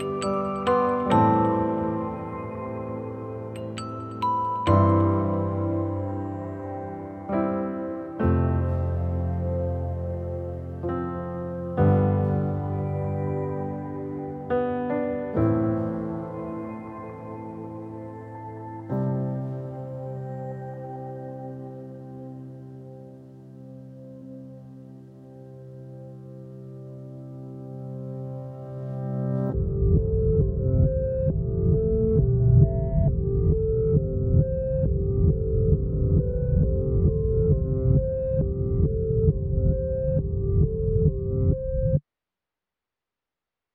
you